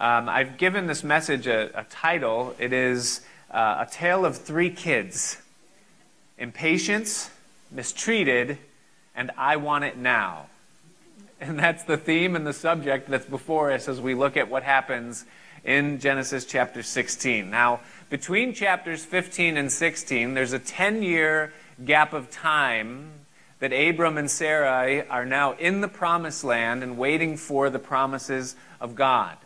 Um, I've given this message a, a title. It is uh, A Tale of Three Kids Impatience, Mistreated, and I Want It Now. And that's the theme and the subject that's before us as we look at what happens in Genesis chapter 16. Now, between chapters 15 and 16, there's a 10 year gap of time that Abram and Sarai are now in the promised land and waiting for the promises of God.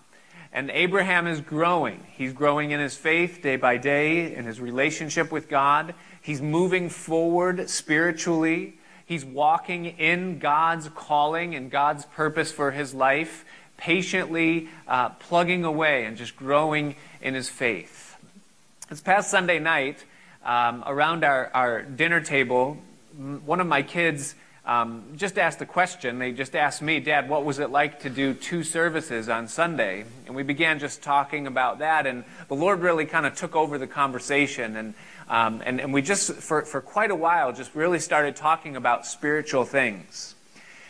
And Abraham is growing. He's growing in his faith day by day, in his relationship with God. He's moving forward spiritually. He's walking in God's calling and God's purpose for his life, patiently uh, plugging away and just growing in his faith. This past Sunday night, um, around our, our dinner table, one of my kids um, just asked a question. They just asked me, Dad, what was it like to do two services on Sunday? And we began just talking about that, and the Lord really kind of took over the conversation. And, um, and, and we just, for, for quite a while, just really started talking about spiritual things.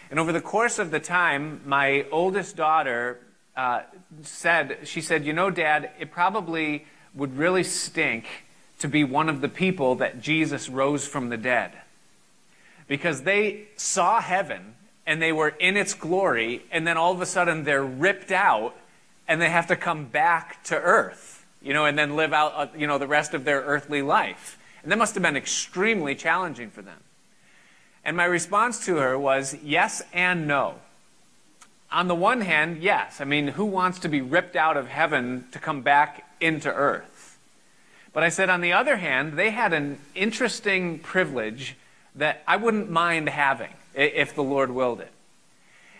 And over the course of the time, my oldest daughter uh, said, she said, You know, Dad, it probably would really stink to be one of the people that Jesus rose from the dead because they saw heaven and they were in its glory, and then all of a sudden they're ripped out and they have to come back to earth, you know, and then live out, uh, you know, the rest of their earthly life. And that must have been extremely challenging for them. And my response to her was yes and no. On the one hand, yes. I mean, who wants to be ripped out of heaven to come back into earth? But I said, on the other hand, they had an interesting privilege that I wouldn't mind having if the Lord willed it.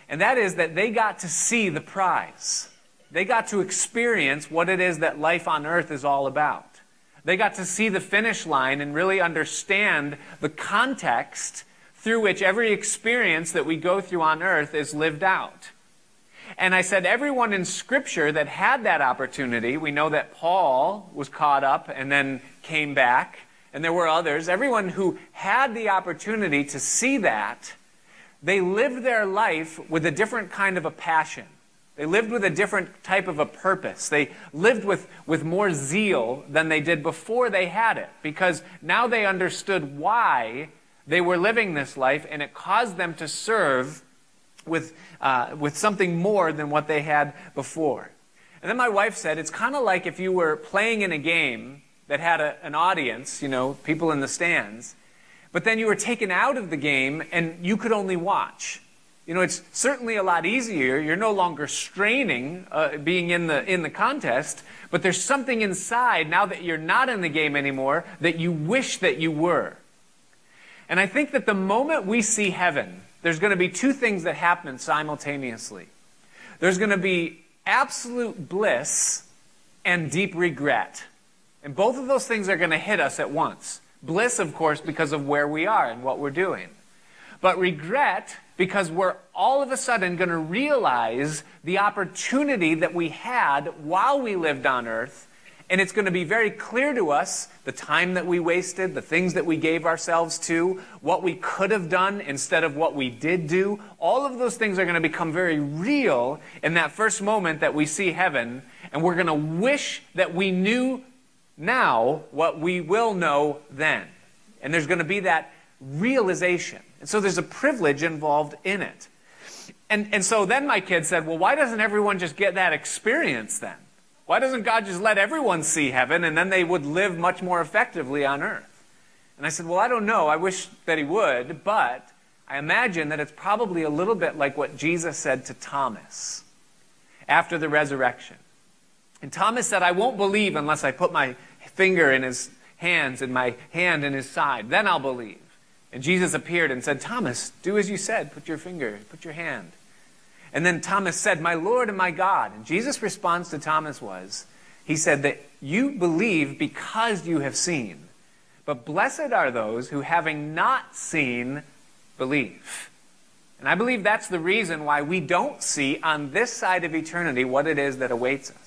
And that is that they got to see the prize. They got to experience what it is that life on earth is all about. They got to see the finish line and really understand the context through which every experience that we go through on earth is lived out. And I said, everyone in Scripture that had that opportunity, we know that Paul was caught up and then came back and there were others, everyone who had the opportunity to see that, they lived their life with a different kind of a passion. They lived with a different type of a purpose. They lived with, with more zeal than they did before they had it because now they understood why they were living this life and it caused them to serve with, uh, with something more than what they had before. And then my wife said, it's kind of like if you were playing in a game that had a, an audience, you know, people in the stands, but then you were taken out of the game and you could only watch. You know, it's certainly a lot easier. You're no longer straining uh, being in the, in the contest, but there's something inside now that you're not in the game anymore that you wish that you were. And I think that the moment we see heaven, there's going to be two things that happen simultaneously. There's going to be absolute bliss and deep regret. And both of those things are going to hit us at once. Bliss, of course, because of where we are and what we're doing. But regret, because we're all of a sudden going to realize the opportunity that we had while we lived on earth. And it's going to be very clear to us the time that we wasted, the things that we gave ourselves to, what we could have done instead of what we did do. All of those things are going to become very real in that first moment that we see heaven. And we're going to wish that we knew now what we will know then. And there's going to be that realization. And so there's a privilege involved in it. And, and so then my kid said, Well, why doesn't everyone just get that experience then? Why doesn't God just let everyone see heaven and then they would live much more effectively on earth? And I said, Well, I don't know. I wish that he would, but I imagine that it's probably a little bit like what Jesus said to Thomas after the resurrection. And Thomas said, I won't believe unless I put my finger in his hands and my hand in his side. Then I'll believe. And Jesus appeared and said, Thomas, do as you said. Put your finger, put your hand. And then Thomas said, My Lord and my God. And Jesus' response to Thomas was, He said that you believe because you have seen. But blessed are those who, having not seen, believe. And I believe that's the reason why we don't see on this side of eternity what it is that awaits us.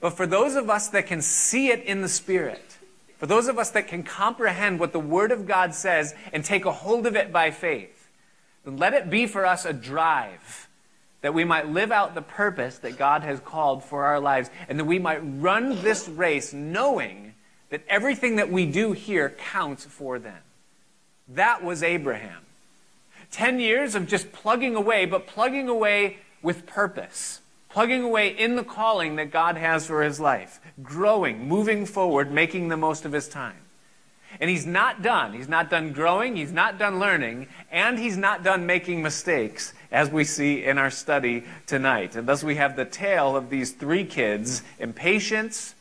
But for those of us that can see it in the Spirit, for those of us that can comprehend what the Word of God says and take a hold of it by faith, then let it be for us a drive that we might live out the purpose that God has called for our lives, and that we might run this race knowing that everything that we do here counts for them. That was Abraham. Ten years of just plugging away, but plugging away with purpose, plugging away in the calling that God has for his life, growing, moving forward, making the most of his time. And he's not done. He's not done growing, he's not done learning, and he's not done making mistakes, as we see in our study tonight. And thus we have the tale of these three kids impatience,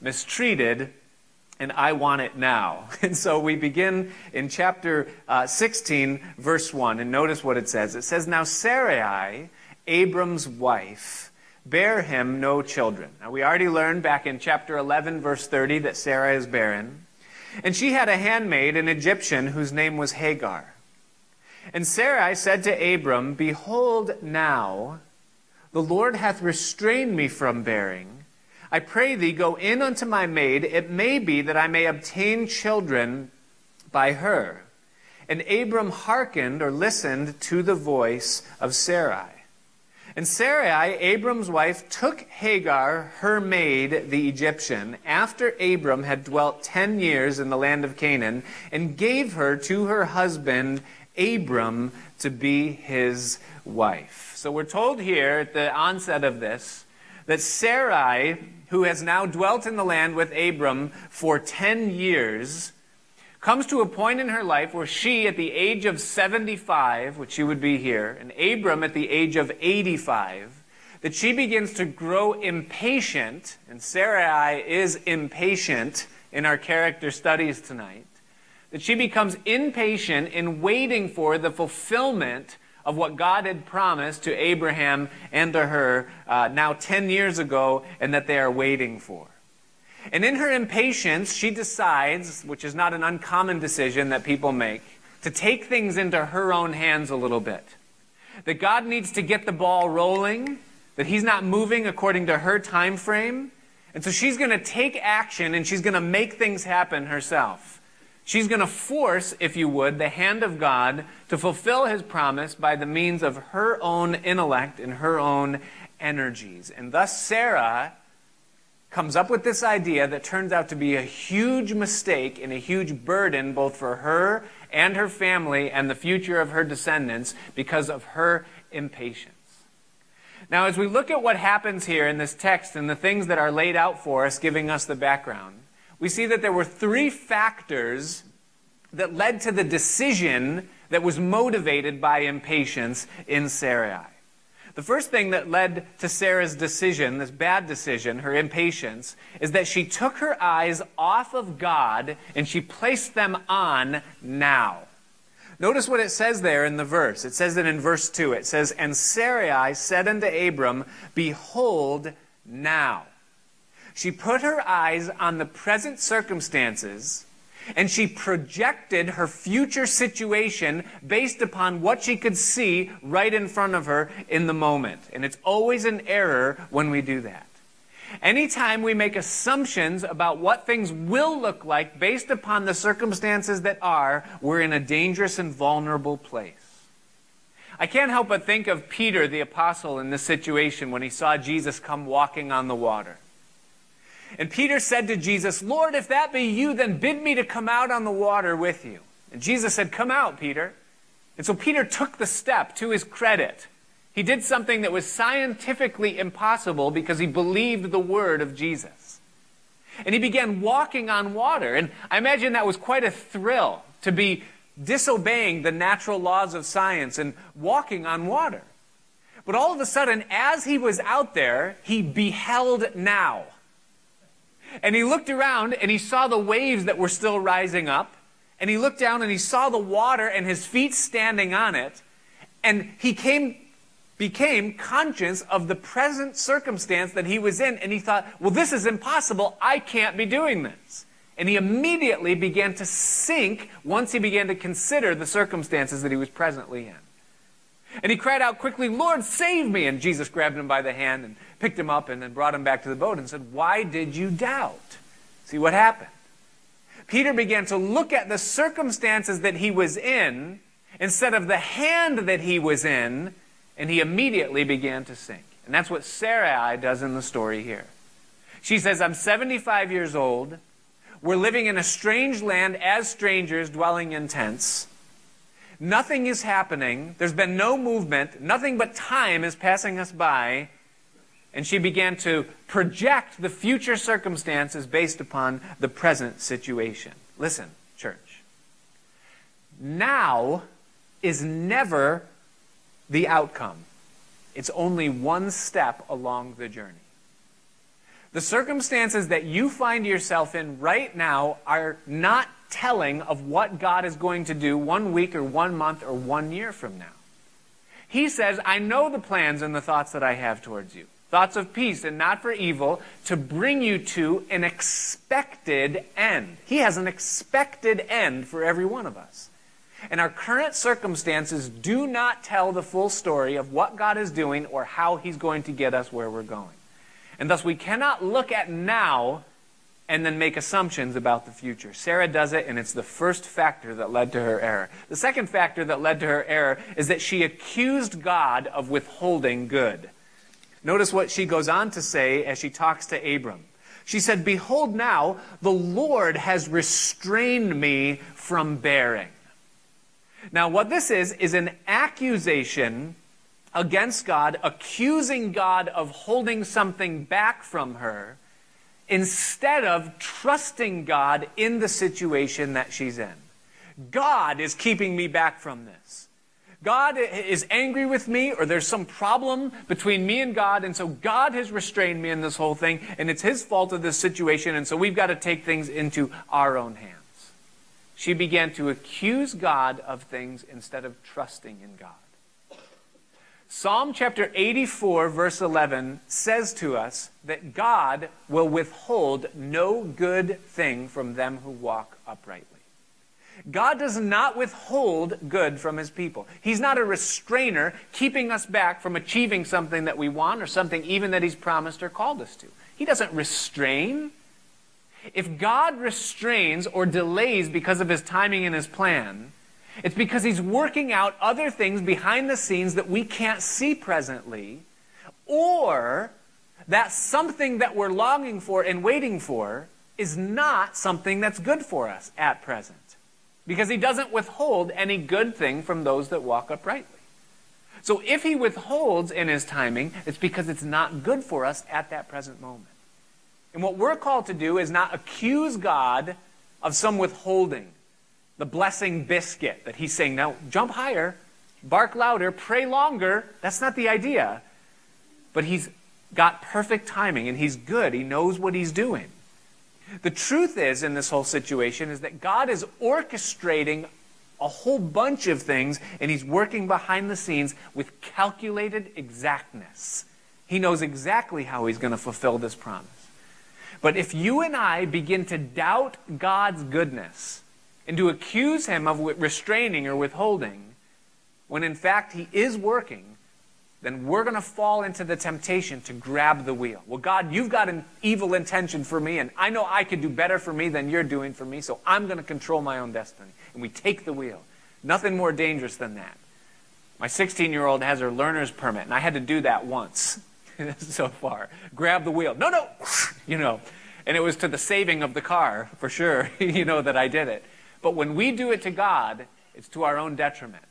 mistreated, and I want it now. And so we begin in chapter uh, 16, verse 1, and notice what it says. It says, Now Sarai, Abram's wife, bare him no children. Now we already learned back in chapter 11, verse 30, that Sarah is barren. And she had a handmaid, an Egyptian, whose name was Hagar. And Sarai said to Abram, Behold, now the Lord hath restrained me from bearing. I pray thee, go in unto my maid. It may be that I may obtain children by her. And Abram hearkened or listened to the voice of Sarai. And Sarai, Abram's wife, took Hagar, her maid, the Egyptian, after Abram had dwelt ten years in the land of Canaan, and gave her to her husband Abram to be his wife. So we're told here at the onset of this that Sarai, who has now dwelt in the land with Abram for ten years, comes to a point in her life where she, at the age of 75, which she would be here, and Abram at the age of 85, that she begins to grow impatient, and Sarai is impatient in our character studies tonight, that she becomes impatient in waiting for the fulfillment of what God had promised to Abraham and to her uh, now 10 years ago, and that they are waiting for. And in her impatience, she decides, which is not an uncommon decision that people make, to take things into her own hands a little bit. That God needs to get the ball rolling, that He's not moving according to her time frame. And so she's going to take action and she's going to make things happen herself. She's going to force, if you would, the hand of God to fulfill His promise by the means of her own intellect and her own energies. And thus, Sarah comes up with this idea that turns out to be a huge mistake and a huge burden both for her and her family and the future of her descendants because of her impatience. Now, as we look at what happens here in this text and the things that are laid out for us, giving us the background, we see that there were three factors that led to the decision that was motivated by impatience in Sarai. The first thing that led to Sarah's decision, this bad decision, her impatience, is that she took her eyes off of God and she placed them on now. Notice what it says there in the verse. It says it in verse 2. It says, And Sarai said unto Abram, Behold, now. She put her eyes on the present circumstances and she projected her future situation based upon what she could see right in front of her in the moment. And it's always an error when we do that. Anytime we make assumptions about what things will look like based upon the circumstances that are, we're in a dangerous and vulnerable place. I can't help but think of Peter the apostle in this situation when he saw Jesus come walking on the water. And Peter said to Jesus, Lord, if that be you, then bid me to come out on the water with you. And Jesus said, Come out, Peter. And so Peter took the step to his credit. He did something that was scientifically impossible because he believed the word of Jesus. And he began walking on water. And I imagine that was quite a thrill to be disobeying the natural laws of science and walking on water. But all of a sudden, as he was out there, he beheld now. And he looked around and he saw the waves that were still rising up. And he looked down and he saw the water and his feet standing on it. And he came, became conscious of the present circumstance that he was in. And he thought, well, this is impossible. I can't be doing this. And he immediately began to sink once he began to consider the circumstances that he was presently in. And he cried out quickly, Lord, save me. And Jesus grabbed him by the hand and picked him up and then brought him back to the boat and said, Why did you doubt? See what happened. Peter began to look at the circumstances that he was in instead of the hand that he was in, and he immediately began to sink. And that's what Sarai does in the story here. She says, I'm 75 years old. We're living in a strange land as strangers dwelling in tents. Nothing is happening. There's been no movement. Nothing but time is passing us by. And she began to project the future circumstances based upon the present situation. Listen, church. Now is never the outcome, it's only one step along the journey. The circumstances that you find yourself in right now are not telling of what God is going to do one week or one month or one year from now. He says, I know the plans and the thoughts that I have towards you. Thoughts of peace and not for evil, to bring you to an expected end. He has an expected end for every one of us. And our current circumstances do not tell the full story of what God is doing or how He's going to get us where we're going. And thus, we cannot look at now and then make assumptions about the future. Sarah does it, and it's the first factor that led to her error. The second factor that led to her error is that she accused God of withholding good. Notice what she goes on to say as she talks to Abram. She said, Behold, now the Lord has restrained me from bearing. Now, what this is, is an accusation against God, accusing God of holding something back from her, instead of trusting God in the situation that she's in. God is keeping me back from this. God is angry with me, or there's some problem between me and God, and so God has restrained me in this whole thing, and it's His fault of this situation, and so we've got to take things into our own hands. She began to accuse God of things instead of trusting in God. Psalm chapter 84, verse 11 says to us that God will withhold no good thing from them who walk uprightly. God does not withhold good from his people. He's not a restrainer keeping us back from achieving something that we want or something even that he's promised or called us to. He doesn't restrain. If God restrains or delays because of his timing and his plan, it's because he's working out other things behind the scenes that we can't see presently, or that something that we're longing for and waiting for is not something that's good for us at present. Because he doesn't withhold any good thing from those that walk uprightly. So if he withholds in his timing, it's because it's not good for us at that present moment. And what we're called to do is not accuse God of some withholding the blessing biscuit that he's saying, now jump higher, bark louder, pray longer. That's not the idea. But he's got perfect timing and he's good. He knows what he's doing. The truth is, in this whole situation, is that God is orchestrating a whole bunch of things and he's working behind the scenes with calculated exactness. He knows exactly how he's going to fulfill this promise. But if you and I begin to doubt God's goodness, and to accuse him of restraining or withholding, when in fact he is working, then we're going to fall into the temptation to grab the wheel. Well, God, you've got an evil intention for me, and I know I could do better for me than you're doing for me, so I'm going to control my own destiny. And we take the wheel. Nothing more dangerous than that. My 16 year old has her learner's permit, and I had to do that once so far. Grab the wheel. No, no, you know. And it was to the saving of the car, for sure, you know, that I did it. But when we do it to God, it's to our own detriment.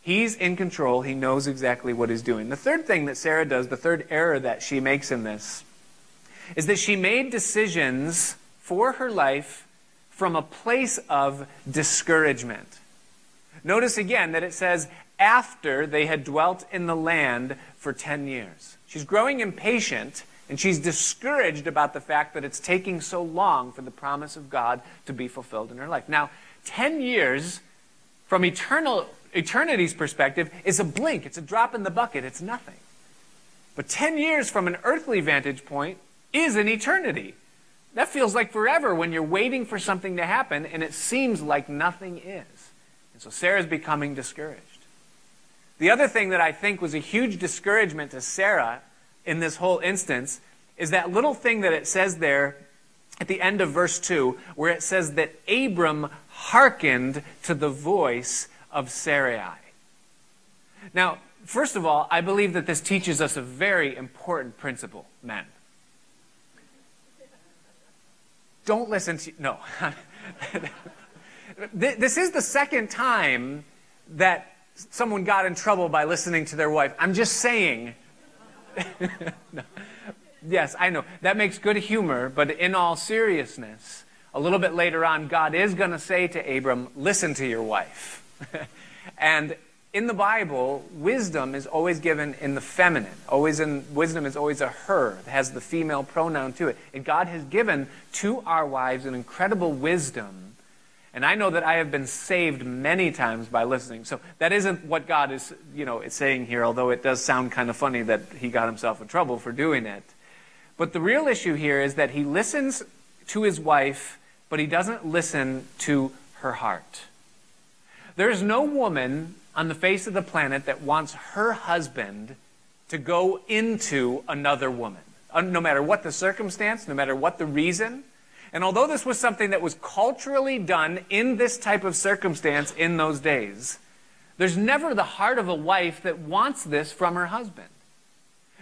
He's in control. He knows exactly what he's doing. The third thing that Sarah does, the third error that she makes in this, is that she made decisions for her life from a place of discouragement. Notice again that it says, after they had dwelt in the land for 10 years. She's growing impatient and she's discouraged about the fact that it's taking so long for the promise of God to be fulfilled in her life. Now, 10 years from eternal, eternity's perspective is a blink, it's a drop in the bucket, it's nothing. But 10 years from an earthly vantage point is an eternity. That feels like forever when you're waiting for something to happen and it seems like nothing is. And so Sarah's becoming discouraged. The other thing that I think was a huge discouragement to Sarah in this whole instance is that little thing that it says there at the end of verse 2, where it says that Abram hearkened to the voice of Sarai. Now, First of all, I believe that this teaches us a very important principle, men. Don't listen to. No. this is the second time that someone got in trouble by listening to their wife. I'm just saying. no. Yes, I know. That makes good humor, but in all seriousness, a little bit later on, God is going to say to Abram, listen to your wife. and in the Bible, wisdom is always given in the feminine. Always in wisdom is always a her. It has the female pronoun to it. And God has given to our wives an incredible wisdom and I know that I have been saved many times by listening. So that isn't what God is, you know, is saying here, although it does sound kind of funny that he got himself in trouble for doing it. But the real issue here is that he listens to his wife, but he doesn't listen to her heart. There's no woman on the face of the planet that wants her husband to go into another woman. Uh, no matter what the circumstance, no matter what the reason, and although this was something that was culturally done in this type of circumstance in those days, there's never the heart of a wife that wants this from her husband.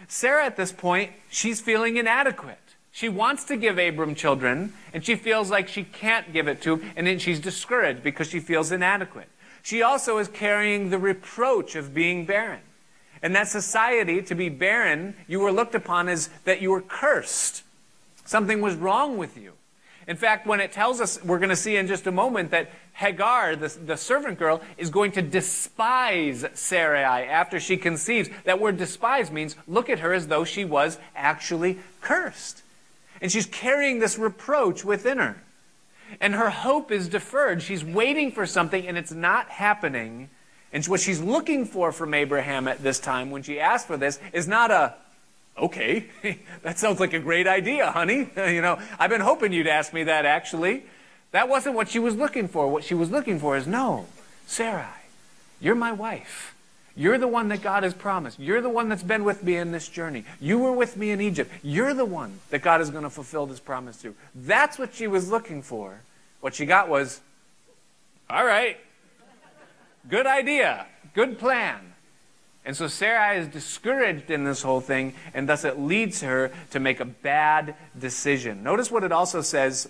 Sarah, at this point, she's feeling inadequate. She wants to give Abram children, and she feels like she can't give it to him, and then she's discouraged because she feels inadequate. She also is carrying the reproach of being barren. In that society, to be barren, you were looked upon as that you were cursed. Something was wrong with you. In fact, when it tells us, we're going to see in just a moment that Hagar, the, the servant girl, is going to despise Sarai after she conceives. That word despise means look at her as though she was actually cursed. And she's carrying this reproach within her. And her hope is deferred. She's waiting for something and it's not happening. And what she's looking for from Abraham at this time when she asks for this is not a, Okay, that sounds like a great idea, honey. you know, I've been hoping you'd ask me that actually. That wasn't what she was looking for. What she was looking for is no, Sarai, you're my wife. You're the one that God has promised. You're the one that's been with me in this journey. You were with me in Egypt. You're the one that God is going to fulfill this promise to. That's what she was looking for. What she got was, all right, good idea, good plan. And so Sarai is discouraged in this whole thing, and thus it leads her to make a bad decision. Notice what it also says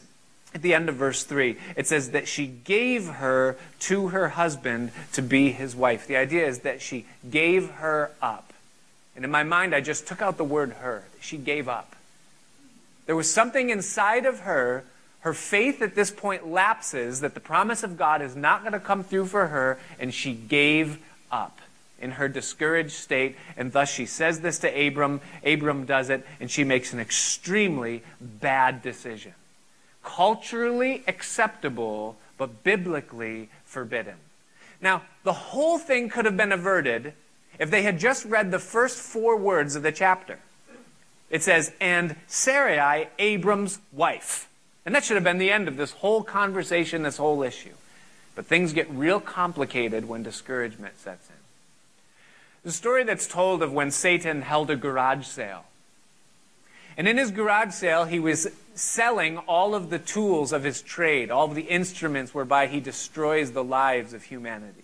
at the end of verse 3. It says that she gave her to her husband to be his wife. The idea is that she gave her up. And in my mind, I just took out the word her. She gave up. There was something inside of her. Her faith at this point lapses that the promise of God is not going to come through for her, and she gave up in her discouraged state, and thus she says this to Abram. Abram does it, and she makes an extremely bad decision. Culturally acceptable, but biblically forbidden. Now, the whole thing could have been averted if they had just read the first four words of the chapter. It says, and Sarai, Abram's wife. And that should have been the end of this whole conversation, this whole issue. But things get real complicated when discouragement sets in. The story that's told of when Satan held a garage sale. And in his garage sale, he was selling all of the tools of his trade, all of the instruments whereby he destroys the lives of humanity.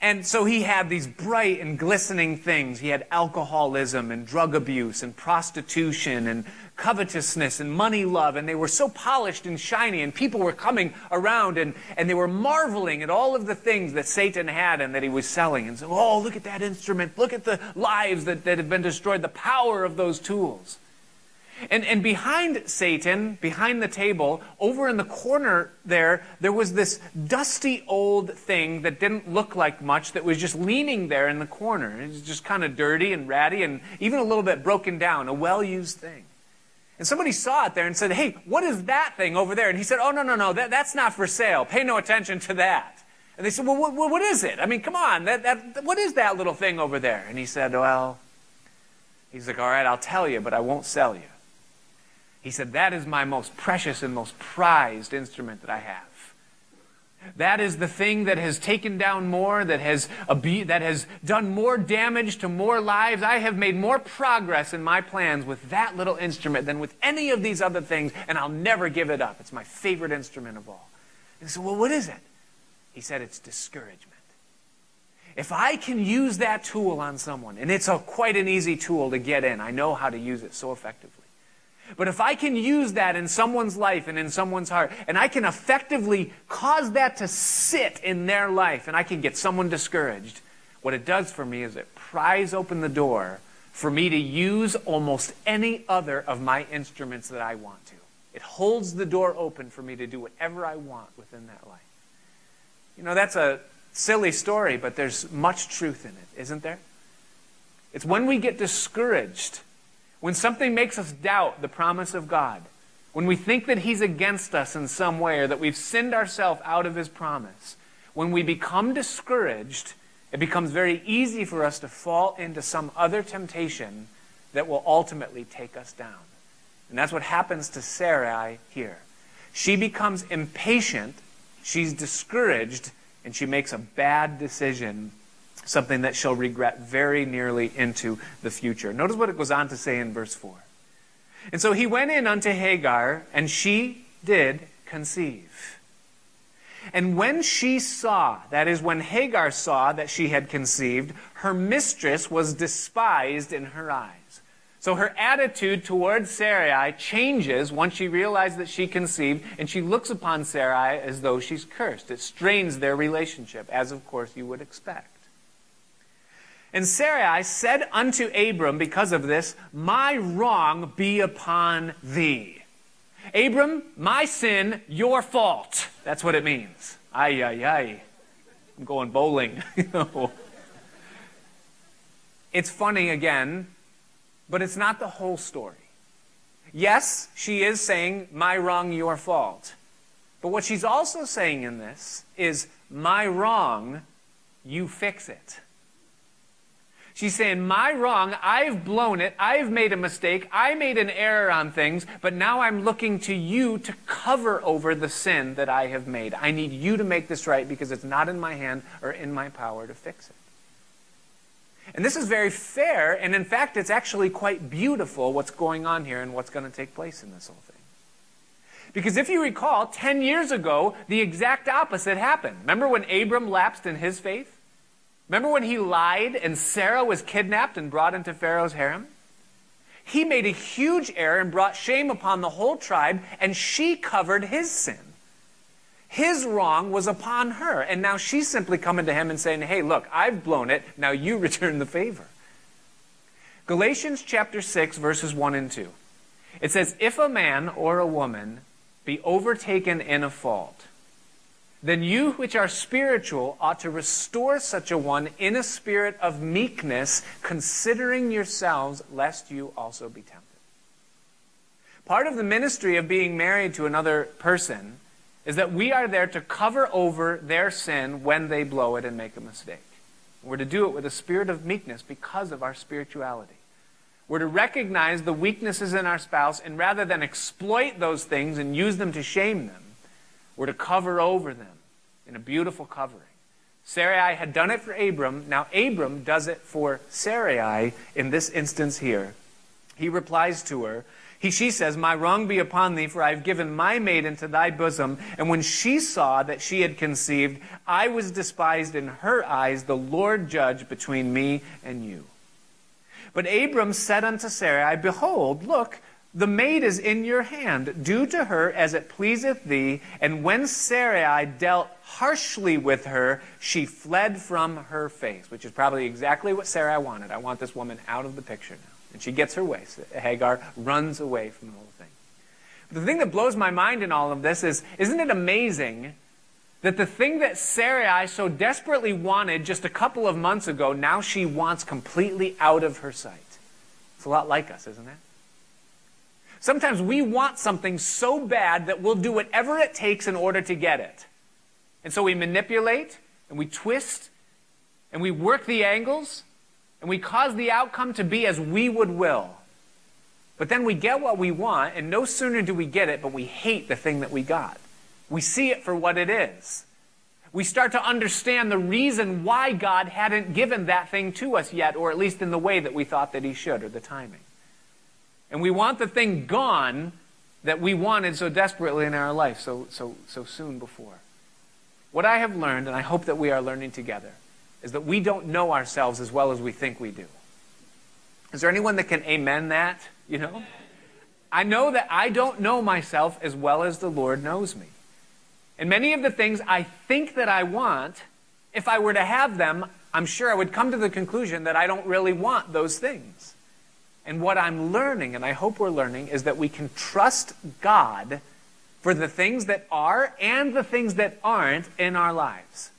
And so he had these bright and glistening things. He had alcoholism and drug abuse and prostitution and covetousness and money love. And they were so polished and shiny. And people were coming around and, and they were marveling at all of the things that Satan had and that he was selling. And so, oh, look at that instrument. Look at the lives that, that have been destroyed, the power of those tools. And, and behind Satan, behind the table, over in the corner there, there was this dusty old thing that didn't look like much that was just leaning there in the corner. It was just kind of dirty and ratty and even a little bit broken down, a well used thing. And somebody saw it there and said, Hey, what is that thing over there? And he said, Oh, no, no, no, that, that's not for sale. Pay no attention to that. And they said, Well, what, what is it? I mean, come on, that, that, what is that little thing over there? And he said, Well, he's like, All right, I'll tell you, but I won't sell you. He said, That is my most precious and most prized instrument that I have. That is the thing that has taken down more, that has, that has done more damage to more lives. I have made more progress in my plans with that little instrument than with any of these other things, and I'll never give it up. It's my favorite instrument of all. And he said, Well, what is it? He said, It's discouragement. if I can use that tool on someone, and it's a, quite an easy tool to get in, I know how to use it so effectively. But if I can use that in someone's life and in someone's heart, and I can effectively cause that to sit in their life, and I can get someone discouraged, what it does for me is it pries open the door for me to use almost any other of my instruments that I want to. It holds the door open for me to do whatever I want within that life. You know, that's a silly story, but there's much truth in it, isn't there? It's when we get discouraged when something makes us doubt the promise of God, when we think that He's against us in some way or that we've sinned ourselves out of His promise, when we become discouraged, it becomes very easy for us to fall into some other temptation that will ultimately take us down. And that's what happens to Sarai here. She becomes impatient, she's discouraged, and she makes a bad decision something that she'll regret very nearly into the future. Notice what it goes on to say in verse 4. And so he went in unto Hagar, and she did conceive. And when she saw, that is, when Hagar saw that she had conceived, her mistress was despised in her eyes. So her attitude towards Sarai changes once she realizes that she conceived, and she looks upon Sarai as though she's cursed. It strains their relationship, as of course you would expect. And Sarai said unto Abram, because of this, My wrong be upon thee. Abram, my sin, your fault. That's what it means. Ay, ay, ay. I'm going bowling. it's funny again, but it's not the whole story. Yes, she is saying, My wrong, your fault. But what she's also saying in this is, My wrong, you fix it. She's saying, My wrong, I've blown it, I've made a mistake, I made an error on things, but now I'm looking to you to cover over the sin that I have made. I need you to make this right because it's not in my hand or in my power to fix it. And this is very fair, and in fact, it's actually quite beautiful what's going on here and what's going to take place in this whole thing. Because if you recall, 10 years ago, the exact opposite happened. Remember when Abram lapsed in his faith? Remember when he lied and Sarah was kidnapped and brought into Pharaoh's harem? He made a huge error and brought shame upon the whole tribe, and she covered his sin. His wrong was upon her, and now she's simply coming to him and saying, Hey, look, I've blown it, now you return the favor. Galatians chapter 6, verses 1 and 2. It says, If a man or a woman be overtaken in a fault, then you which are spiritual ought to restore such a one in a spirit of meekness, considering yourselves, lest you also be tempted. Part of the ministry of being married to another person is that we are there to cover over their sin when they blow it and make a mistake. We're to do it with a spirit of meekness because of our spirituality. We're to recognize the weaknesses in our spouse and rather than exploit those things and use them to shame them, we're to cover over them in a beautiful covering. Sarai had done it for Abram. Now Abram does it for Sarai in this instance here. He replies to her. He, she says, My wrong be upon thee, for I have given my maid into thy bosom. And when she saw that she had conceived, I was despised in her eyes, the Lord judge between me and you. But Abram said unto Sarai, Behold, look, the maid is in your hand. Do to her as it pleaseth thee. And when Sarai dealt harshly with her, she fled from her face, which is probably exactly what Sarai wanted. I want this woman out of the picture now. And she gets her way. So Hagar runs away from the whole thing. But the thing that blows my mind in all of this is isn't it amazing that the thing that Sarai so desperately wanted just a couple of months ago, now she wants completely out of her sight? It's a lot like us, isn't it? Sometimes we want something so bad that we'll do whatever it takes in order to get it. And so we manipulate and we twist and we work the angles and we cause the outcome to be as we would will. But then we get what we want, and no sooner do we get it, but we hate the thing that we got. We see it for what it is. We start to understand the reason why God hadn't given that thing to us yet, or at least in the way that we thought that He should, or the timing. And we want the thing gone that we wanted so desperately in our life so, so, so soon before. What I have learned, and I hope that we are learning together, is that we don't know ourselves as well as we think we do. Is there anyone that can amen that? You know? I know that I don't know myself as well as the Lord knows me. And many of the things I think that I want, if I were to have them, I'm sure I would come to the conclusion that I don't really want those things. And what I'm learning, and I hope we're learning, is that we can trust God for the things that are and the things that aren't in our lives.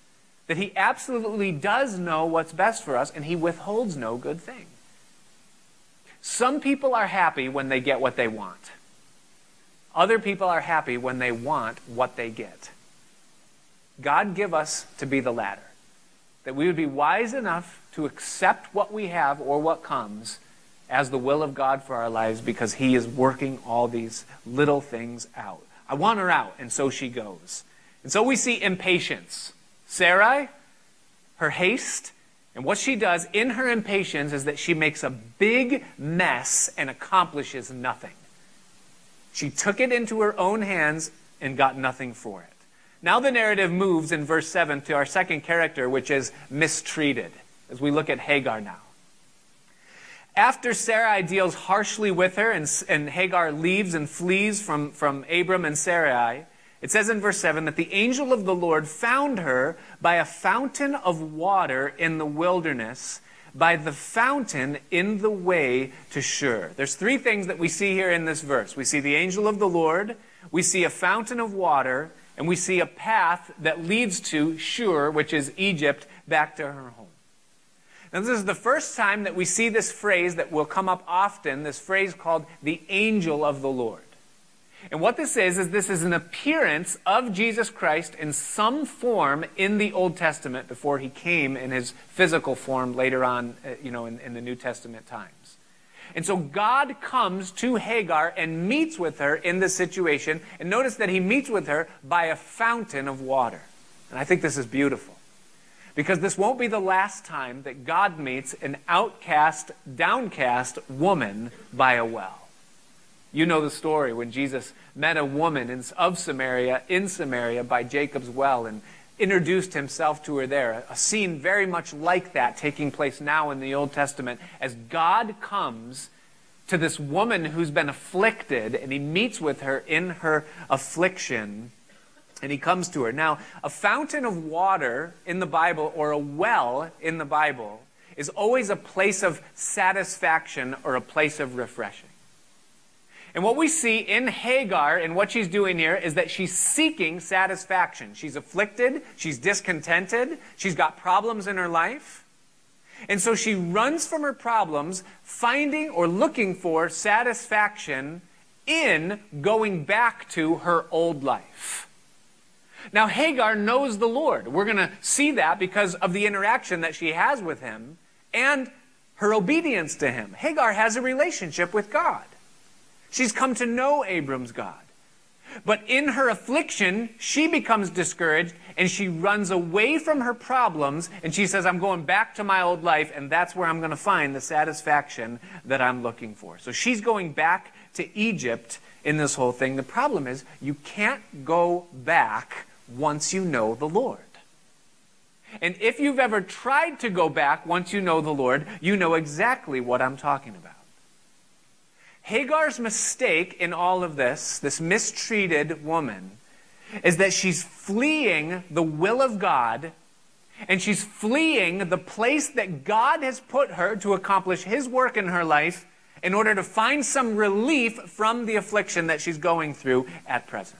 That He absolutely does know what's best for us, and He withholds no good thing. Some people are happy when they get what they want. Other people are happy when they want what they get. God give us to be the latter. That we would be wise enough to accept what we have or what comes as the will of God for our lives because He is working all these little things out. I want her out, and so she goes. And so we see impatience. Sarai, her haste, and what she does in her impatience is that she makes a big mess and accomplishes nothing. She took it into her own hands and got nothing for it. Now the narrative moves in verse 7 to our second character, which is mistreated, as we look at Hagar now. After Sarai deals harshly with her and, and Hagar leaves and flees from, from Abram and Sarai, it says in verse 7 that the angel of the Lord found her by a fountain of water in the wilderness, by the fountain in the way to Shur. There's three things that we see here in this verse. We see the angel of the Lord, we see a fountain of water, and we see a path that leads to Shur, which is Egypt, back to her home. Now, this is the first time that we see this phrase that will come up often, this phrase called the angel of the Lord. And what this is, is this is an appearance of Jesus Christ in some form in the Old Testament before he came in his physical form later on, uh, you know, in, in the New Testament times. And so God comes to Hagar and meets with her in this situation. And notice that he meets with her by a fountain of water. And I think this is beautiful. Because this won't be the last time that God meets an outcast, downcast woman by a well. You know the story when Jesus met a woman in, of Samaria, in Samaria, by Jacob's well, and introduced himself to her there. A scene very much like that taking place now in the Old Testament as God comes to this woman who's been afflicted and he meets with her in her affliction and he comes to her. Now, a fountain of water in the Bible or a well in the Bible is always a place of satisfaction or a place of refreshing. And what we see in Hagar and what she's doing here is that she's seeking satisfaction. She's afflicted, she's discontented, she's got problems in her life. And so she runs from her problems, finding or looking for satisfaction in going back to her old life. Now, Hagar knows the Lord. We're going to see that because of the interaction that she has with him and her obedience to him. Hagar has a relationship with God. She's come to know Abram's God. But in her affliction, she becomes discouraged and she runs away from her problems and she says, I'm going back to my old life and that's where I'm going to find the satisfaction that I'm looking for. So she's going back to Egypt in this whole thing. The problem is, you can't go back once you know the Lord. And if you've ever tried to go back once you know the Lord, you know exactly what I'm talking about. Hagar's mistake in all of this, this mistreated woman, is that she's fleeing the will of God and she's fleeing the place that God has put her to accomplish His work in her life in order to find some relief from the affliction that she's going through at present.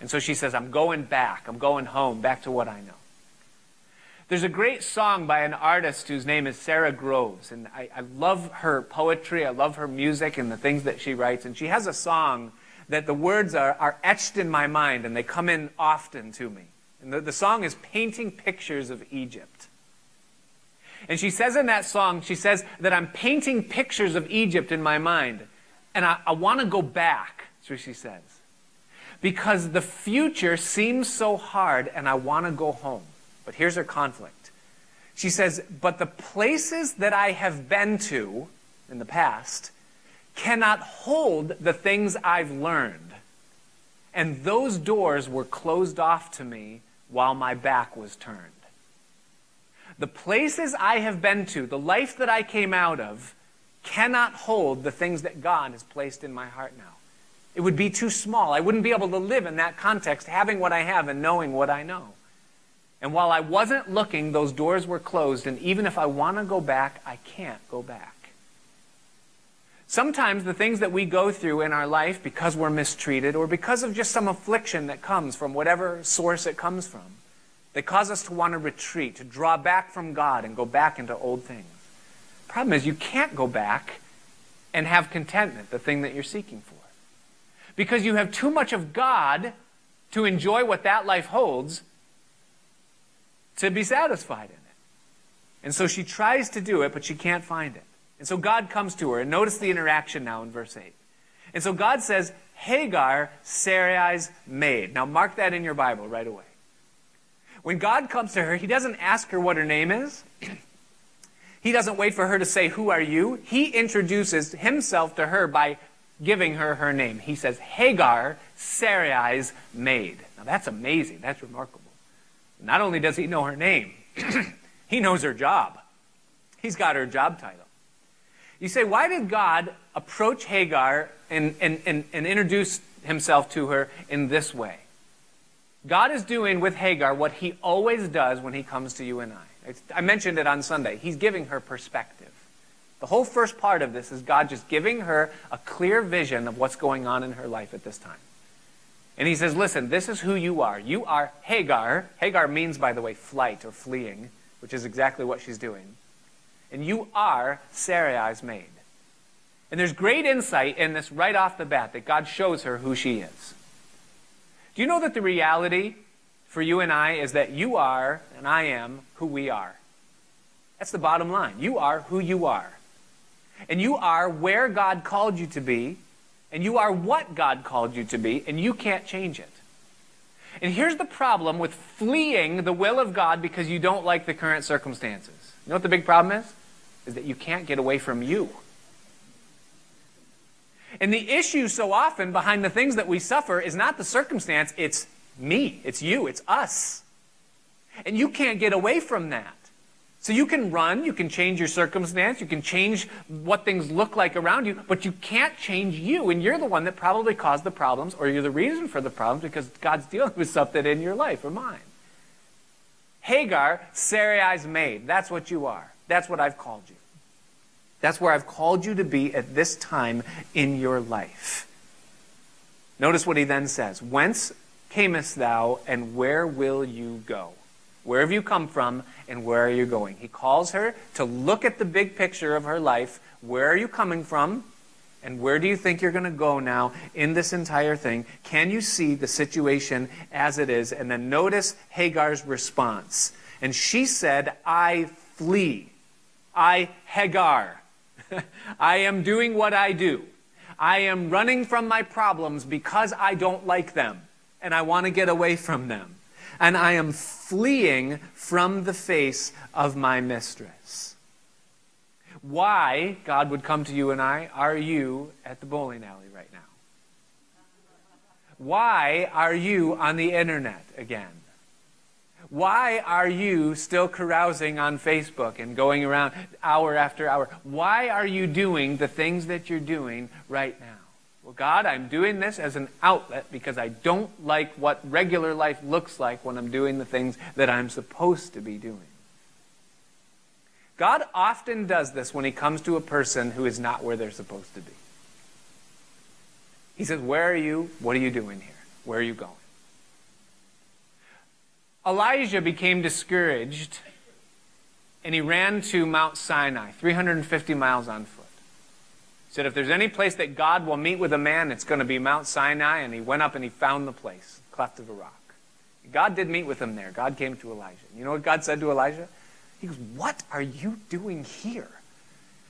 And so she says, I'm going back. I'm going home, back to what I know. There's a great song by an artist whose name is Sara Groves, and I, I, love her poetry. I love her music and the things that she writes. And she has a song that the words are, are etched in my mind, and they come in often to me. And the, the song is Painting Pictures of Egypt. And she says in that song, she says that I'm painting pictures of Egypt in my mind, and I, I want to go back. What she says. Because the future seems so hard, and I want to go home. But here's her conflict. She says, But the places that I have been to in the past cannot hold the things I've learned. And those doors were closed off to me while my back was turned. The places I have been to, the life that I came out of, cannot hold the things that God has placed in my heart now. It would be too small. I wouldn't be able to live in that context, having what I have and knowing what I know. And while I wasn't looking, those doors were closed, and even if I want to go back, I can't go back. Sometimes the things that we go through in our life because we're mistreated or because of just some affliction that comes from whatever source it comes from, they cause us to want to retreat, to draw back from God and go back into old things. Problem is, you can't go back and have contentment, the thing that you're seeking for. Because you have too much of God to enjoy what that life holds to be satisfied in it. And so she tries to do it, but she can't find it. And so God comes to her. And notice the interaction now in verse 8. And so God says, Hagar, Sarai's maid. Now mark that in your Bible right away. When God comes to her, he doesn't ask her what her name is. he doesn't wait for her to say, Who are you? He introduces himself to her by giving her her name. He says, Hagar, Sarai's maid. Now that's amazing. That's remarkable. Not only does he know her name, he knows her job. He's got her job title. You say, why did God approach Hagar and, and, and, and introduce himself to her in this way? God is doing with Hagar what he always does when he comes to you and I. I mentioned it on Sunday. He's giving her perspective. The whole first part of this is God just giving her a clear vision of what's going on in her life at this time. And he says, Listen, this is who you are. You are Hagar. Hagar means, by the way, flight or fleeing, which is exactly what she's doing. And you are Sarai's maid. And there's great insight in this right off the bat that God shows her who she is. Do you know that the reality for you and I is that you are, and I am, who we are? That's the bottom line. You are who you are. And you are where God called you to be and you are what God called you to be, and you can't change it. And here's the problem with fleeing the will of God because you don't like the current circumstances. You know what the big problem is? Is that you can't get away from you. And the issue so often behind the things that we suffer is not the circumstance, it's me, it's you, it's us. And you can't get away from that. So you can run, you can change your circumstance, you can change what things look like around you, but you can't change you. And you're the one that probably caused the problems, or you're the reason for the problems because God's dealing with something in your life or mine. Hagar, Sarai's maid. That's what you are. That's what I've called you. That's where I've called you to be at this time in your life. Notice what he then says Whence camest thou, and where will you go? Where have you come from and where are you going? He calls her to look at the big picture of her life. Where are you coming from? And where do you think you're going to go now in this entire thing? Can you see the situation as it is? And then notice Hagar's response. And she said, I flee. I, Hagar. I am doing what I do. I am running from my problems because I don't like them and I want to get away from them and I am fleeing from the face of my mistress. Why, God would come to you and I, are you at the bowling alley right now? Why are you on the internet again? Why are you still carousing on Facebook and going around hour after hour? Why are you doing the things that you're doing right now? Well, God, I'm doing this as an outlet because I don't like what regular life looks like when I'm doing the things that I'm supposed to be doing. God often does this when he comes to a person who is not where they're supposed to be. He says, Where are you? What are you doing here? Where are you going? Elijah became discouraged and he ran to Mount Sinai, 350 miles on foot said, if there's any place that God will meet with a man, it's going to be Mount Sinai. And he went up and he found the place, cleft of a rock. God did meet with him there. God came to Elijah. You know what God said to Elijah? He goes, What are you doing here?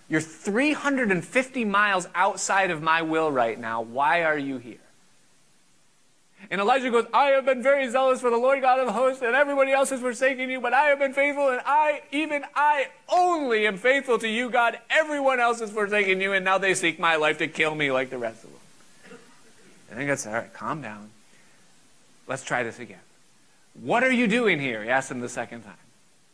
You're 350 miles outside of my will right now. Why are you here? And Elijah goes, I have been very zealous for the Lord God of hosts, and everybody else has forsaken you, but I have been faithful, and I, even I only am faithful to you, God. Everyone else has forsaken you, and now they seek my life to kill me like the rest of them. And then God said, All right, calm down. Let's try this again. What are you doing here? He asked him the second time.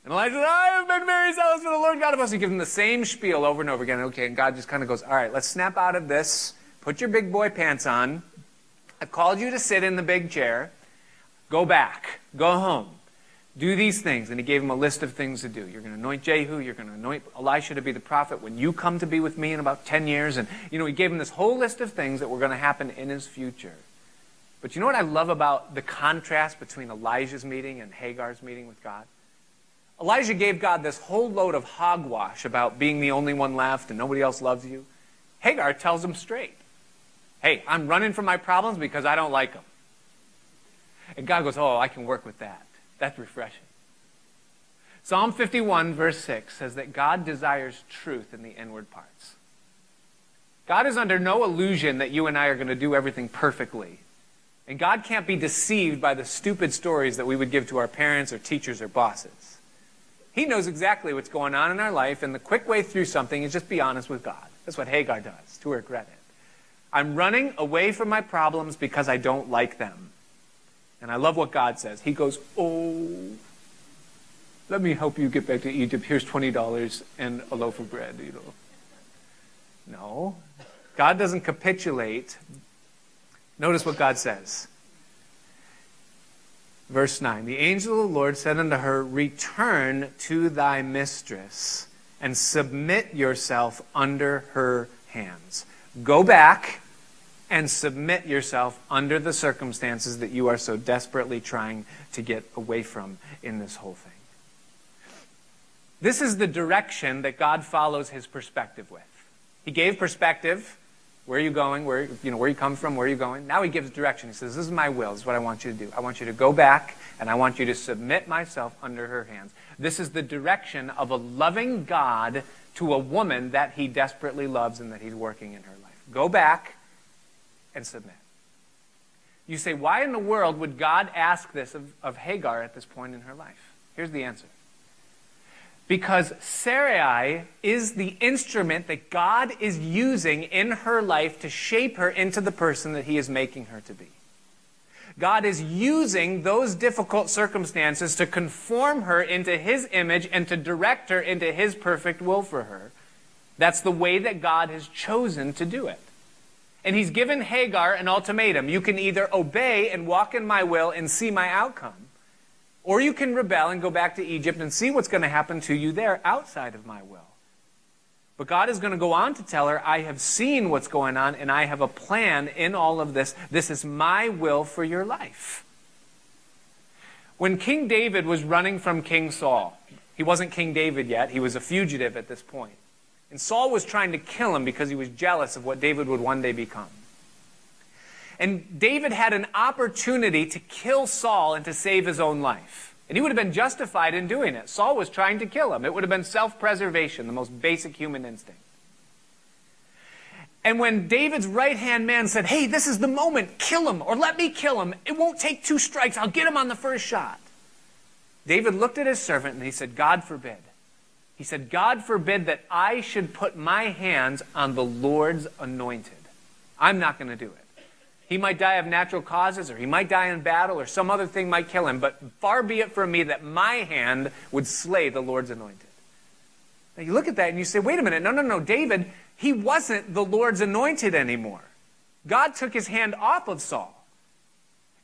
And Elijah said, I have been very zealous for the Lord God of us. He gives him the same spiel over and over again. Okay, and God just kind of goes, All right, let's snap out of this. Put your big boy pants on. I've called you to sit in the big chair. Go back. Go home. Do these things. And he gave him a list of things to do. You're going to anoint Jehu. You're going to anoint Elisha to be the prophet when you come to be with me in about 10 years. And, you know, he gave him this whole list of things that were going to happen in his future. But you know what I love about the contrast between Elijah's meeting and Hagar's meeting with God? Elijah gave God this whole load of hogwash about being the only one left and nobody else loves you. Hagar tells him straight Hey, I'm running from my problems because I don't like them. And God goes, Oh, I can work with that. That's refreshing. Psalm 51, verse 6 says that God desires truth in the inward parts. God is under no illusion that you and I are going to do everything perfectly. And God can't be deceived by the stupid stories that we would give to our parents or teachers or bosses. He knows exactly what's going on in our life, and the quick way through something is just be honest with God. That's what Hagar does, to her credit. I'm running away from my problems because I don't like them. And I love what God says. He goes, Oh, let me help you get back to Egypt. Here's $20 and a loaf of bread, you know. No. God doesn't capitulate. Notice what God says. Verse 9 The angel of the Lord said unto her, Return to thy mistress and submit yourself under her hands. Go back and submit yourself under the circumstances that you are so desperately trying to get away from in this whole thing. This is the direction that God follows his perspective with. He gave perspective. Where are you going? Where, you know, where you come from? Where are you going? Now he gives direction. He says, This is my will. This is what I want you to do. I want you to go back and I want you to submit myself under her hands. This is the direction of a loving God to a woman that he desperately loves and that he's working in her life. Go back and submit. You say, why in the world would God ask this of, of Hagar at this point in her life? Here's the answer. Because Sarai is the instrument that God is using in her life to shape her into the person that He is making her to be. God is using those difficult circumstances to conform her into His image and to direct her into His perfect will for her. That's the way that God has chosen to do it. And he's given Hagar an ultimatum. You can either obey and walk in my will and see my outcome, or you can rebel and go back to Egypt and see what's going to happen to you there outside of my will. But God is going to go on to tell her, I have seen what's going on and I have a plan in all of this. This is my will for your life. When King David was running from King Saul, he wasn't King David yet, he was a fugitive at this point. And Saul was trying to kill him because he was jealous of what David would one day become. And David had an opportunity to kill Saul and to save his own life. And he would have been justified in doing it. Saul was trying to kill him. It would have been self preservation, the most basic human instinct. And when David's right hand man said, Hey, this is the moment, kill him, or let me kill him, it won't take two strikes, I'll get him on the first shot. David looked at his servant and he said, God forbid. He said, God forbid that I should put my hands on the Lord's anointed. I'm not going to do it. He might die of natural causes, or he might die in battle, or some other thing might kill him, but far be it from me that my hand would slay the Lord's anointed. Now you look at that and you say, wait a minute, no, no, no, David, he wasn't the Lord's anointed anymore. God took his hand off of Saul.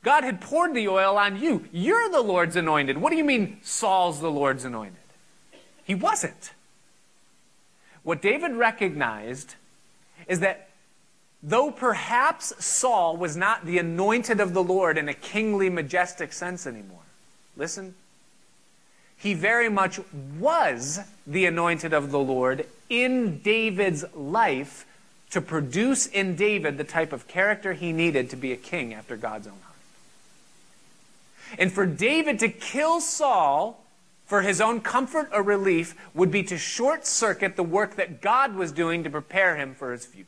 God had poured the oil on you. You're the Lord's anointed. What do you mean Saul's the Lord's anointed? He wasn't. What David recognized is that though perhaps Saul was not the anointed of the Lord in a kingly, majestic sense anymore, listen, he very much was the anointed of the Lord in David's life to produce in David the type of character he needed to be a king after God's own heart. And for David to kill Saul for his own comfort or relief would be to short circuit the work that God was doing to prepare him for his future.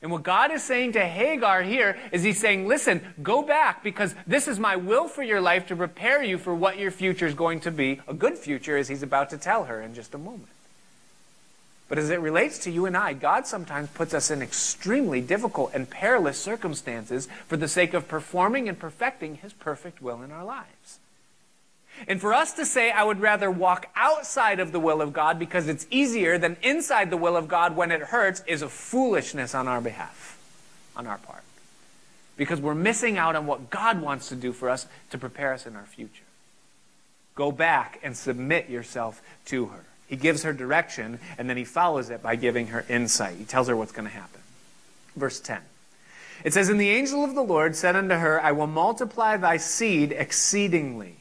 And what God is saying to Hagar here is He's saying, listen, go back because this is my will for your life to prepare you for what your future is going to be. A good future, as He's about to tell her in just a moment. But as it relates to you and I, God sometimes puts us in extremely difficult and perilous circumstances for the sake of performing and perfecting His perfect will in our lives. And for us to say, I would rather walk outside of the will of God because it's easier than inside the will of God when it hurts is a foolishness on our behalf, on our part. Because we're missing out on what God wants to do for us to prepare us in our future. Go back and submit yourself to her. He gives her direction, and then he follows it by giving her insight. He tells her what's going to happen. Verse 10. It says, And the angel of the Lord said unto her, I will multiply thy seed exceedingly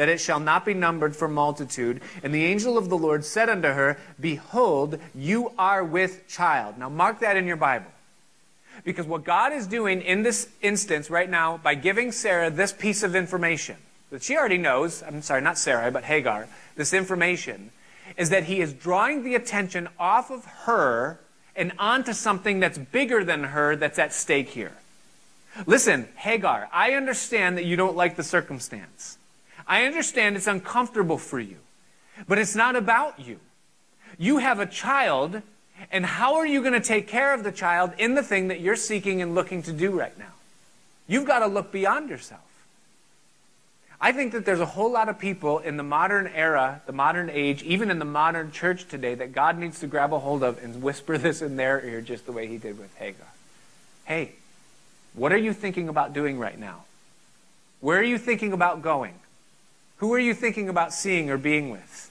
that it shall not be numbered for multitude. And the angel of the Lord said unto her, Behold, you are with child. Now mark that in your Bible. Because what God is doing in this instance right now, by giving Sarah this piece of information, that she already knows, I'm sorry, not Sarah, but Hagar, this information, is that he is drawing the attention off of her and onto something that's bigger than her that's at stake here. Listen, Hagar, I understand that you don't like the circumstance. I understand it's uncomfortable for you, but it's not about you. You have a child, and how are you going to take care of the child in the thing that you're seeking and looking to do right now? You've got to look beyond yourself. I think that there's a whole lot of people in the modern era, the modern age, even in the modern church today, that God needs to grab a hold of and whisper this in their ear just the way he did with Hagar. Hey, what are you thinking about doing right now? Where are you thinking about going? Who are you thinking about seeing or being with?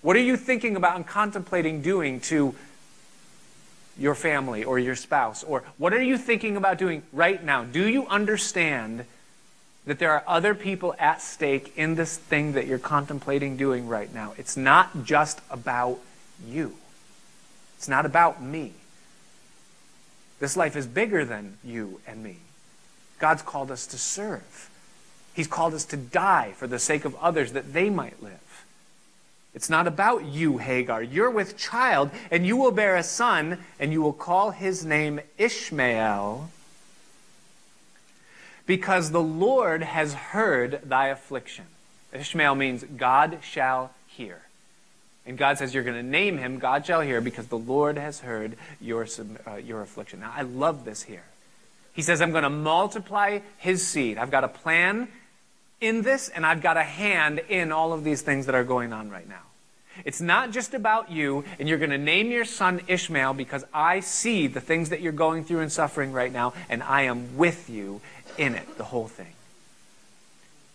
What are you thinking about and contemplating doing to your family or your spouse? Or what are you thinking about doing right now? Do you understand that there are other people at stake in this thing that you're contemplating doing right now? It's not just about you, it's not about me. This life is bigger than you and me. God's called us to serve. He's called us to die for the sake of others that they might live. It's not about you, Hagar. You're with child, and you will bear a son, and you will call his name Ishmael, because the Lord has heard thy affliction. Ishmael means God shall hear. And God says you're going to name him, God shall hear, because the Lord has heard your, uh, your affliction. Now, I love this here. He says, I'm going to multiply his seed. I've got a plan in this, and I've got a hand in all of these things that are going on right now. It's not just about you, and you're going to name your son Ishmael because I see the things that you're going through and suffering right now, and I am with you in it, the whole thing.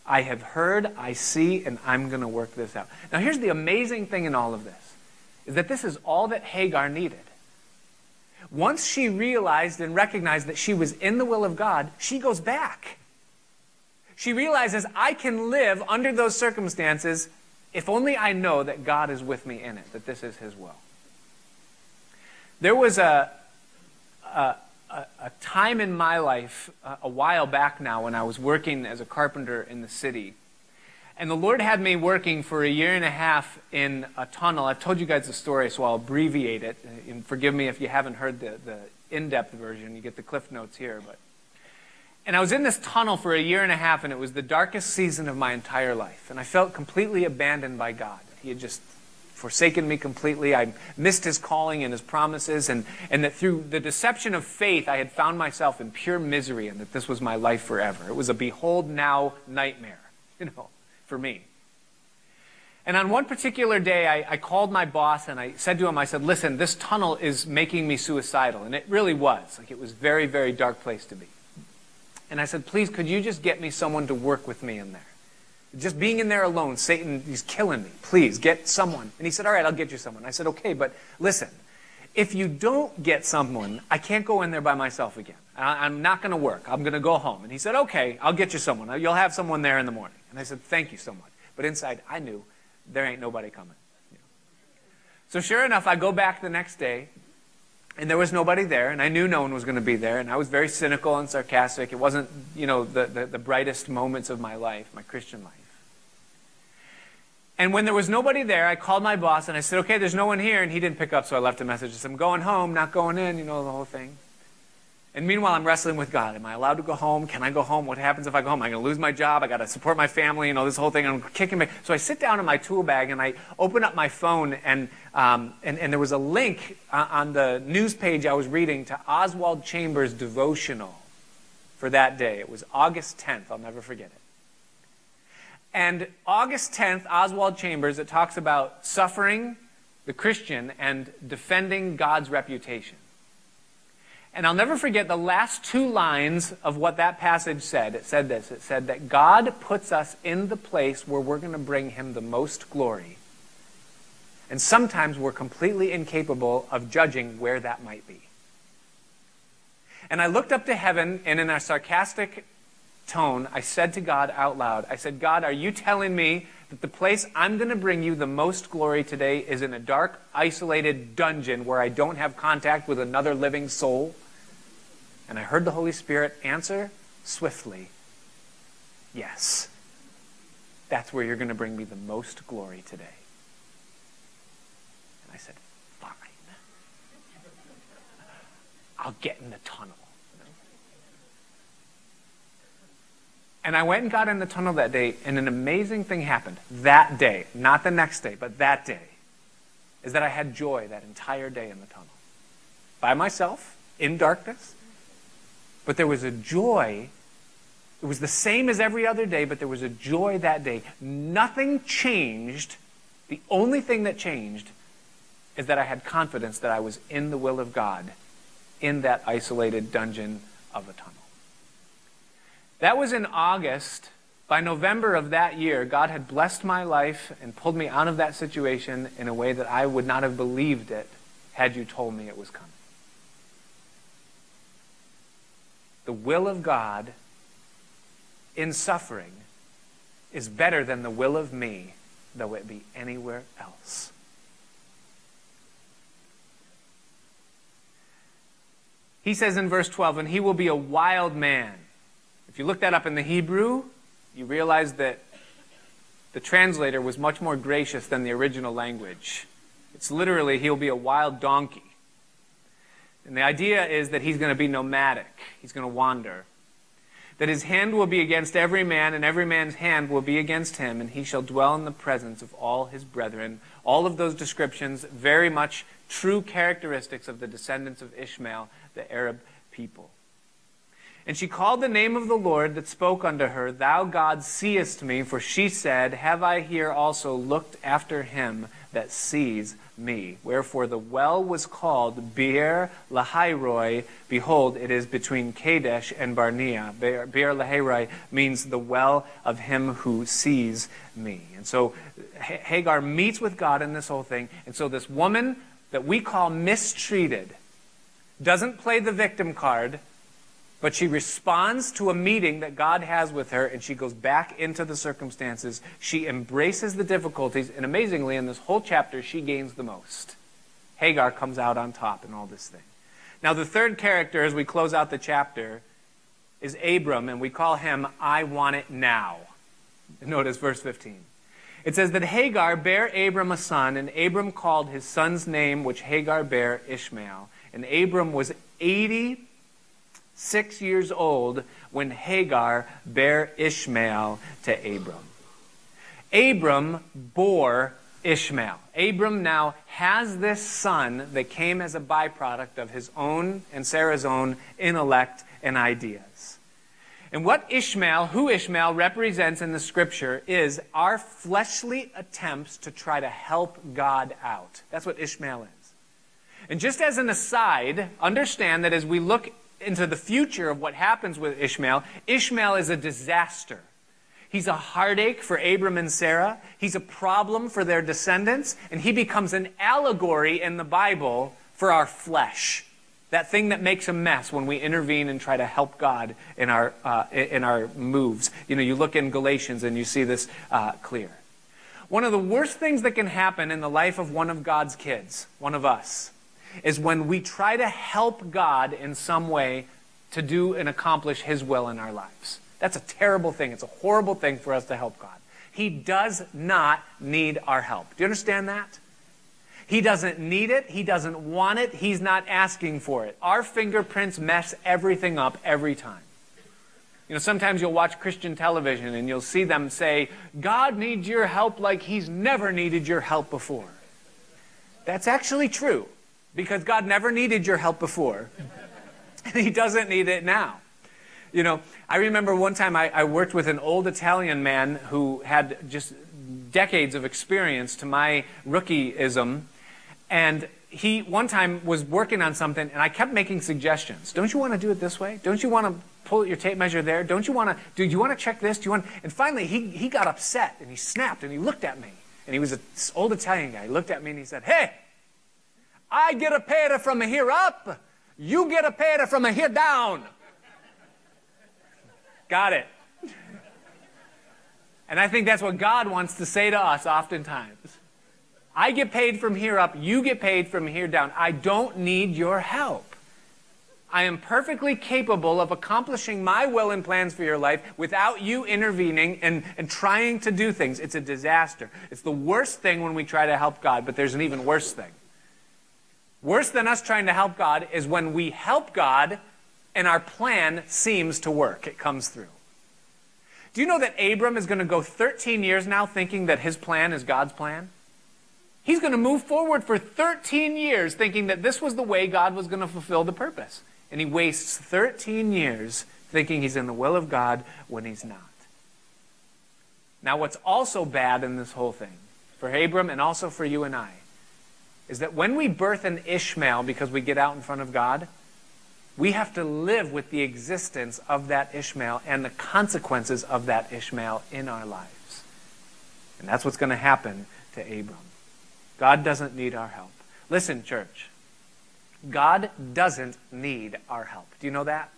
I have heard, I see, and I'm going to work this out. Now, here's the amazing thing in all of this is that this is all that Hagar needed. Once she realized and recognized that she was in the will of God, she goes back she realizes I can live under those circumstances if only I know that God is with me in it, that this is His will. There was a, a, a time in my life, a while back now, when I was working as a carpenter in the city. And the Lord had me working for a year and a half in a tunnel. I've told you guys the story, so I'll abbreviate it. And forgive me if you haven't heard the, the in depth version. You get the cliff notes here. But and I was in this tunnel for a year and a half, and it was the darkest season of my entire life. And I felt completely abandoned by God. He had just forsaken me completely. I missed his calling and his promises, and, and that through the deception of faith, I had found myself in pure misery, and that this was my life forever. It was a behold now nightmare, you know, for me. And on one particular day, I, I, called my boss and I said to him, I said, listen, this tunnel is making me suicidal. And it really was. Like, it was very, very dark place to be. And I said, please, could you just get me someone to work with me in there? Just being in there alone, Satan, he's killing me. Please, get someone. And he said, all right, I'll get you someone. I said, okay, but listen, if you don't get someone, I can't go in there by myself again. I'm not going to work. I'm going to go home. And he said, okay, I'll get you someone. You'll have someone there in the morning. And I said, thank you so much. But inside, I knew there ain't nobody coming. So sure enough, I go back the next day and there was nobody there, and I knew no one was going to be there, and I was very cynical and sarcastic. It wasn't, you know, the, the, the, brightest moments of my life, my Christian life. And when there was nobody there, I called my boss and I said, okay, there's no one here, and he didn't pick up, so I left a message. I said, I'm going home, not going in, you know, the whole thing. And meanwhile, I'm wrestling with God. Am I allowed to go home? Can I go home? What happens if I go home? Am I going to lose my job? I got to support my family. You know, this whole thing. I'm kicking me. So I sit down in my tool bag and I open up my phone, and um, and, and there was a link uh, on the news page I was reading to Oswald Chambers' devotional for that day. It was August 10th. I'll never forget it. And August 10th, Oswald Chambers, it talks about suffering the Christian and defending God's reputation. And I'll never forget the last two lines of what that passage said. It said this it said that God puts us in the place where we're going to bring him the most glory. And sometimes we're completely incapable of judging where that might be. And I looked up to heaven, and in a sarcastic tone, I said to God out loud, I said, God, are you telling me that the place I'm going to bring you the most glory today is in a dark, isolated dungeon where I don't have contact with another living soul? And I heard the Holy Spirit answer swiftly, Yes. That's where you're going to bring me the most glory today. And I said, Fine. I'll get in the tunnel. And I went and got in the tunnel that day, and an amazing thing happened that day, not the next day, but that day, is that I had joy that entire day in the tunnel. By myself, in darkness. But there was a joy. It was the same as every other day, but there was a joy that day. Nothing changed. The only thing that changed is that I had confidence that I was in the will of God in that isolated dungeon of a tunnel. That was in August. By November of that year, God had blessed my life and pulled me out of that situation in a way that I would not have believed it had you told me it was coming. The will of God in suffering is better than the will of me, though it be anywhere else. He says in verse 12, and he will be a wild man if you look that up in the Hebrew, you realize that the translator was much more gracious than the original language. It's literally, he'll be a wild donkey. And the idea is that he's going to be nomadic, he's going to wander. That his hand will be against every man, and every man's hand will be against him, and he shall dwell in the presence of all his brethren. All of those descriptions, very much true characteristics of the descendants of Ishmael, the Arab people. And she called the name of the Lord that spoke unto her, Thou God seest me, for she said, Have I here also looked after him that sees me? Wherefore the well was called Beer Lahairoi. Behold, it is between Kadesh and Barnea. Beer Lahairoi means the well of him who sees me. And so Hagar meets with God in this whole thing. And so this woman that we call mistreated doesn't play the victim card but she responds to a meeting that God has with her and she goes back into the circumstances. She embraces the difficulties, and amazingly, in this whole chapter, she gains the most. Hagar comes out on top in all this thing. Now, the third character, as we close out the chapter, is Abram, and we call him I Want It Now. Notice verse 15. It says that Hagar bare Abram a son, and Abram called his son's name, which Hagar bare Ishmael. And Abram was 80 six years old when Hagar bare Ishmael to Abram. Abram bore Ishmael. Abram now has this son that came as a byproduct of his own and Sarah's own intellect and ideas. And what Ishmael, who Ishmael represents in the scripture, is our fleshly attempts to try to help God out. That's what Ishmael is. And just as an aside, understand that as we look into the future of what happens with Ishmael, Ishmael is a disaster. He's a heartache for Abram and Sarah. He's a problem for their descendants. And he becomes an allegory in the Bible for our flesh. That thing that makes a mess when we intervene and try to help God in our, uh, in our moves. You know, you look in Galatians and you see this uh, clear. One of the worst things that can happen in the life of one of God's kids, one of us, is when we try to help God in some way to do and accomplish His will in our lives. That's a terrible thing. It's a horrible thing for us to help God. He does not need our help. Do you understand that? He doesn't need it. He doesn't want it. He's not asking for it. Our fingerprints mess everything up every time. You know, sometimes you'll watch Christian television and you'll see them say, God needs your help like he's never needed your help before. That's actually true because God never needed your help before, and He doesn't need it now. You know, I remember one time I, I worked with an old Italian man who had just decades of experience to my rookieism. And he one time was working on something and I kept making suggestions. Don't you want to do it this way? Don't you want to pull your tape measure there? Don't you want to do you want to check this? Do you want and finally he, he got upset and he snapped and he looked at me. And he was an old Italian guy. He looked at me and he said, Hey, I get a paid from here up. You get a paid from a here down. got it. And I think that's what God wants to say to us oftentimes. I get paid from here up, you get paid from here down. I don't need your help. I am perfectly capable of accomplishing my will and plans for your life without you intervening and, and trying to do things. It's a disaster. It's the worst thing when we try to help God, but there's an even worse thing. Worse than us trying to help God is when we help God and our plan seems to work. It comes through. Do you know that Abram is going to go 13 years now thinking that his plan is God's plan? He's going to move forward for 13 years thinking that this was the way God was going to fulfill the purpose. And he wastes 13 years thinking he's in the will of God when he's not. Now, what's also bad in this whole thing, for Abram and also for you and I, is that when we birth an Ishmael because we get out in front of God, we have to live with the existence of that Ishmael and the consequences of that Ishmael in our lives. And that's what's going to happen to Abram. God doesn't need our help. Listen, church. God doesn't need our help. Do you know that?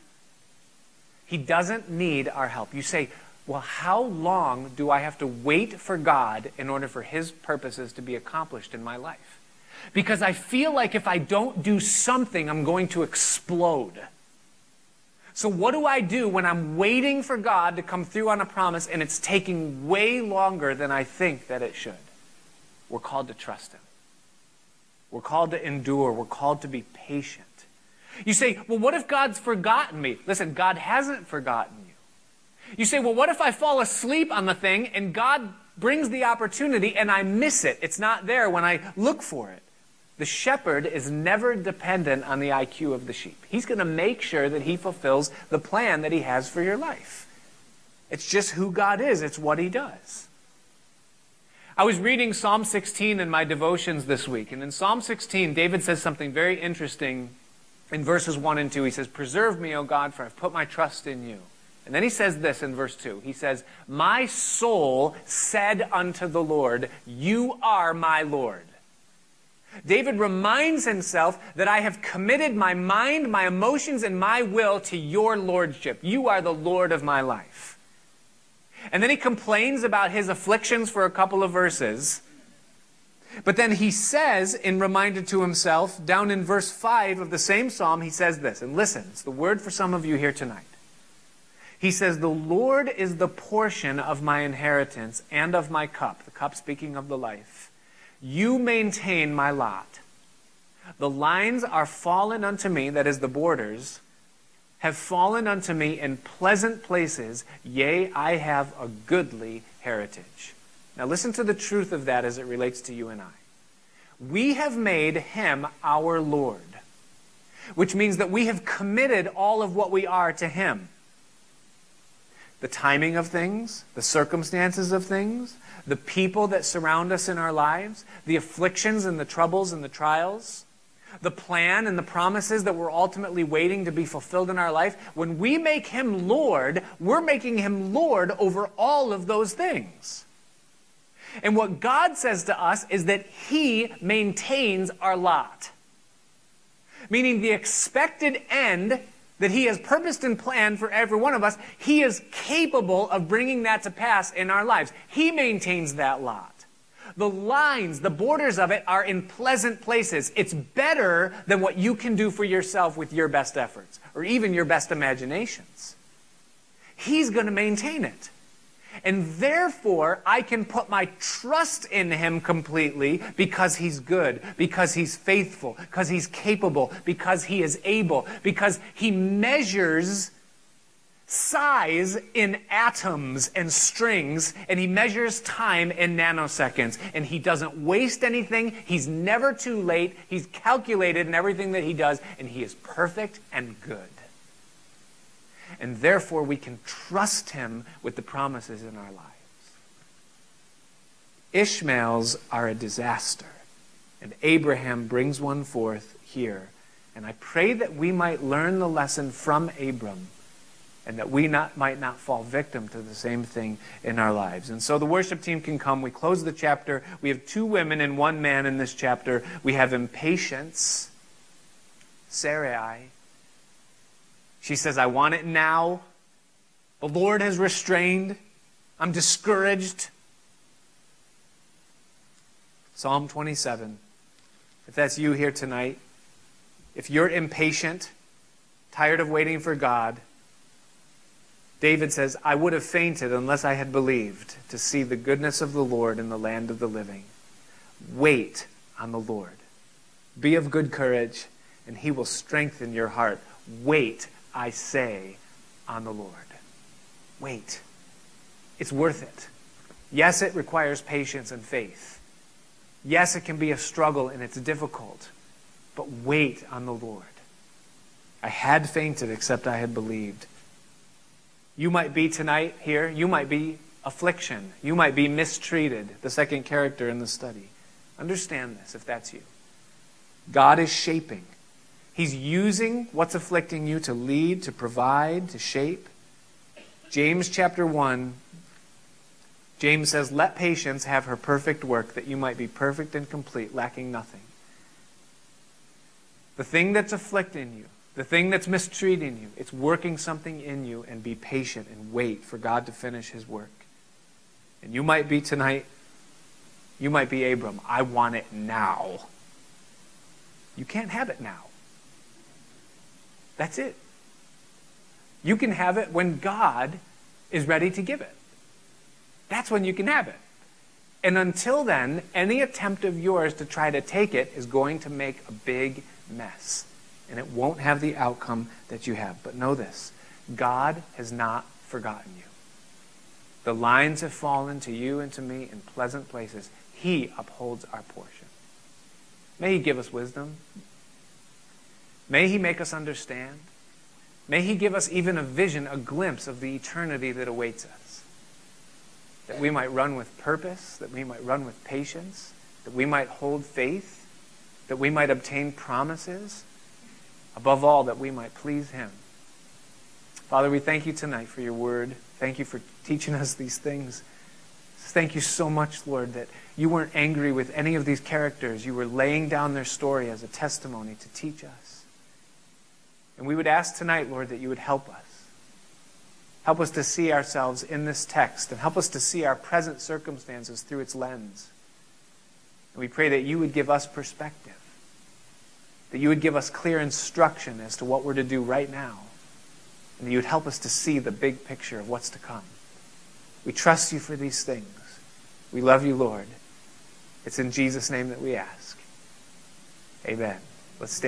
He doesn't need our help. You say, well, how long do I have to wait for God in order for His purposes to be accomplished in my life? Because I feel like if I don't do something, I'm going to explode. So, what do I do when I'm waiting for God to come through on a promise and it's taking way longer than I think that it should? We're called to trust Him. We're called to endure. We're called to be patient. You say, well, what if God's forgotten me? Listen, God hasn't forgotten you. You say, well, what if I fall asleep on the thing and God brings the opportunity and I miss it? It's not there when I look for it. The shepherd is never dependent on the IQ of the sheep. He's going to make sure that he fulfills the plan that he has for your life. It's just who God is, it's what he does. I was reading Psalm 16 in my devotions this week, and in Psalm 16, David says something very interesting in verses 1 and 2. He says, Preserve me, O God, for I've put my trust in you. And then he says this in verse 2. He says, My soul said unto the Lord, You are my Lord. David reminds himself that I have committed my mind, my emotions, and my will to your lordship. You are the Lord of my life. And then he complains about his afflictions for a couple of verses. But then he says, in reminder to himself, down in verse 5 of the same psalm, he says this. And listen, it's the word for some of you here tonight. He says, The Lord is the portion of my inheritance and of my cup. The cup speaking of the life. You maintain my lot. The lines are fallen unto me, that is the borders have fallen unto me in pleasant places, yea, I have a goodly heritage. Now listen to the truth of that as it relates to you and I. We have made him our Lord, which means that we have committed all of what we are to him. The timing of things, the circumstances of things, the people that surround us in our lives, the afflictions and the troubles and the trials the plan and the promises that we're ultimately waiting to be fulfilled in our life, when we make Him Lord, we're making Him Lord over all of those things. And what God says to us is that He maintains our lot. Meaning the expected end that He has purposed and planned for every one of us, He is capable of bringing that to pass in our lives. He maintains that lot. The lines, the borders of it are in pleasant places. It's better than what you can do for yourself with your best efforts or even your best imaginations. He's going to maintain it. And therefore, I can put my trust in him completely because he's good, because he's faithful, because he's capable, because he is able, because he measures size in atoms and strings, and he measures time in nanoseconds. And he doesn't waste anything. He's never too late. He's calculated in everything that he does, and he is perfect and good. And therefore we can trust him with the promises in our lives. Ishmaels are a disaster, and Abraham brings one forth here. And I pray that we might learn the lesson from Abram and that we not, might not fall victim to the same thing in our lives. And so the worship team can come. We close the chapter. We have two women and one man in this chapter. We have impatience, Sarai. She says, I want it now. The Lord has restrained. I'm discouraged. Psalm 27. If that's you here tonight, if you're impatient, tired of waiting for God, David says, I would have fainted unless I had believed to see the goodness of the Lord in the land of the living. Wait on the Lord. Be of good courage, and he will strengthen your heart. Wait, I say, on the Lord. Wait. It's worth it. Yes, it requires patience and faith. Yes, it can be a struggle and it's difficult. But wait on the Lord. I had fainted except I had believed. You might be tonight here, you might be affliction, you might be mistreated, the second character in the study. Understand this if that's you. God is shaping. He's using what's afflicting you to lead, to provide, to shape. James chapter 1, James says, Let patience have her perfect work, that you might be perfect and complete, lacking nothing. The thing that's afflicting you, the thing that's mistreating you, it's working something in you, and be patient and wait for God to finish his work. And you might be tonight, you might be Abram. I want it now. You can't have it now. That's it. You can have it when God is ready to give it. That's when you can have it. And until then, any attempt of yours to try to take it is going to make a big mess and it won't have the outcome that you have. But know this God has not forgotten you. The lines have fallen to you and to me in pleasant places. He upholds our portion. May He give us wisdom. May He make us understand. May He give us even a vision, a glimpse of the eternity that awaits us. That we might run with purpose, that we might run with patience, that we might hold faith, that we might obtain promises, Above all, that we might please him. Father, we thank you tonight for your word. Thank you for teaching us these things. Thank you so much, Lord, that you weren't angry with any of these characters. You were laying down their story as a testimony to teach us. And we would ask tonight, Lord, that you would help us. Help us to see ourselves in this text and help us to see our present circumstances through its lens. And we pray that you would give us perspective that you would give us clear instruction as to what we're to do right now, and that you would help us to see the big picture of what's to come. We trust you for these things. We love you, Lord. It's in Jesus' name that we ask. Amen. Let's stand.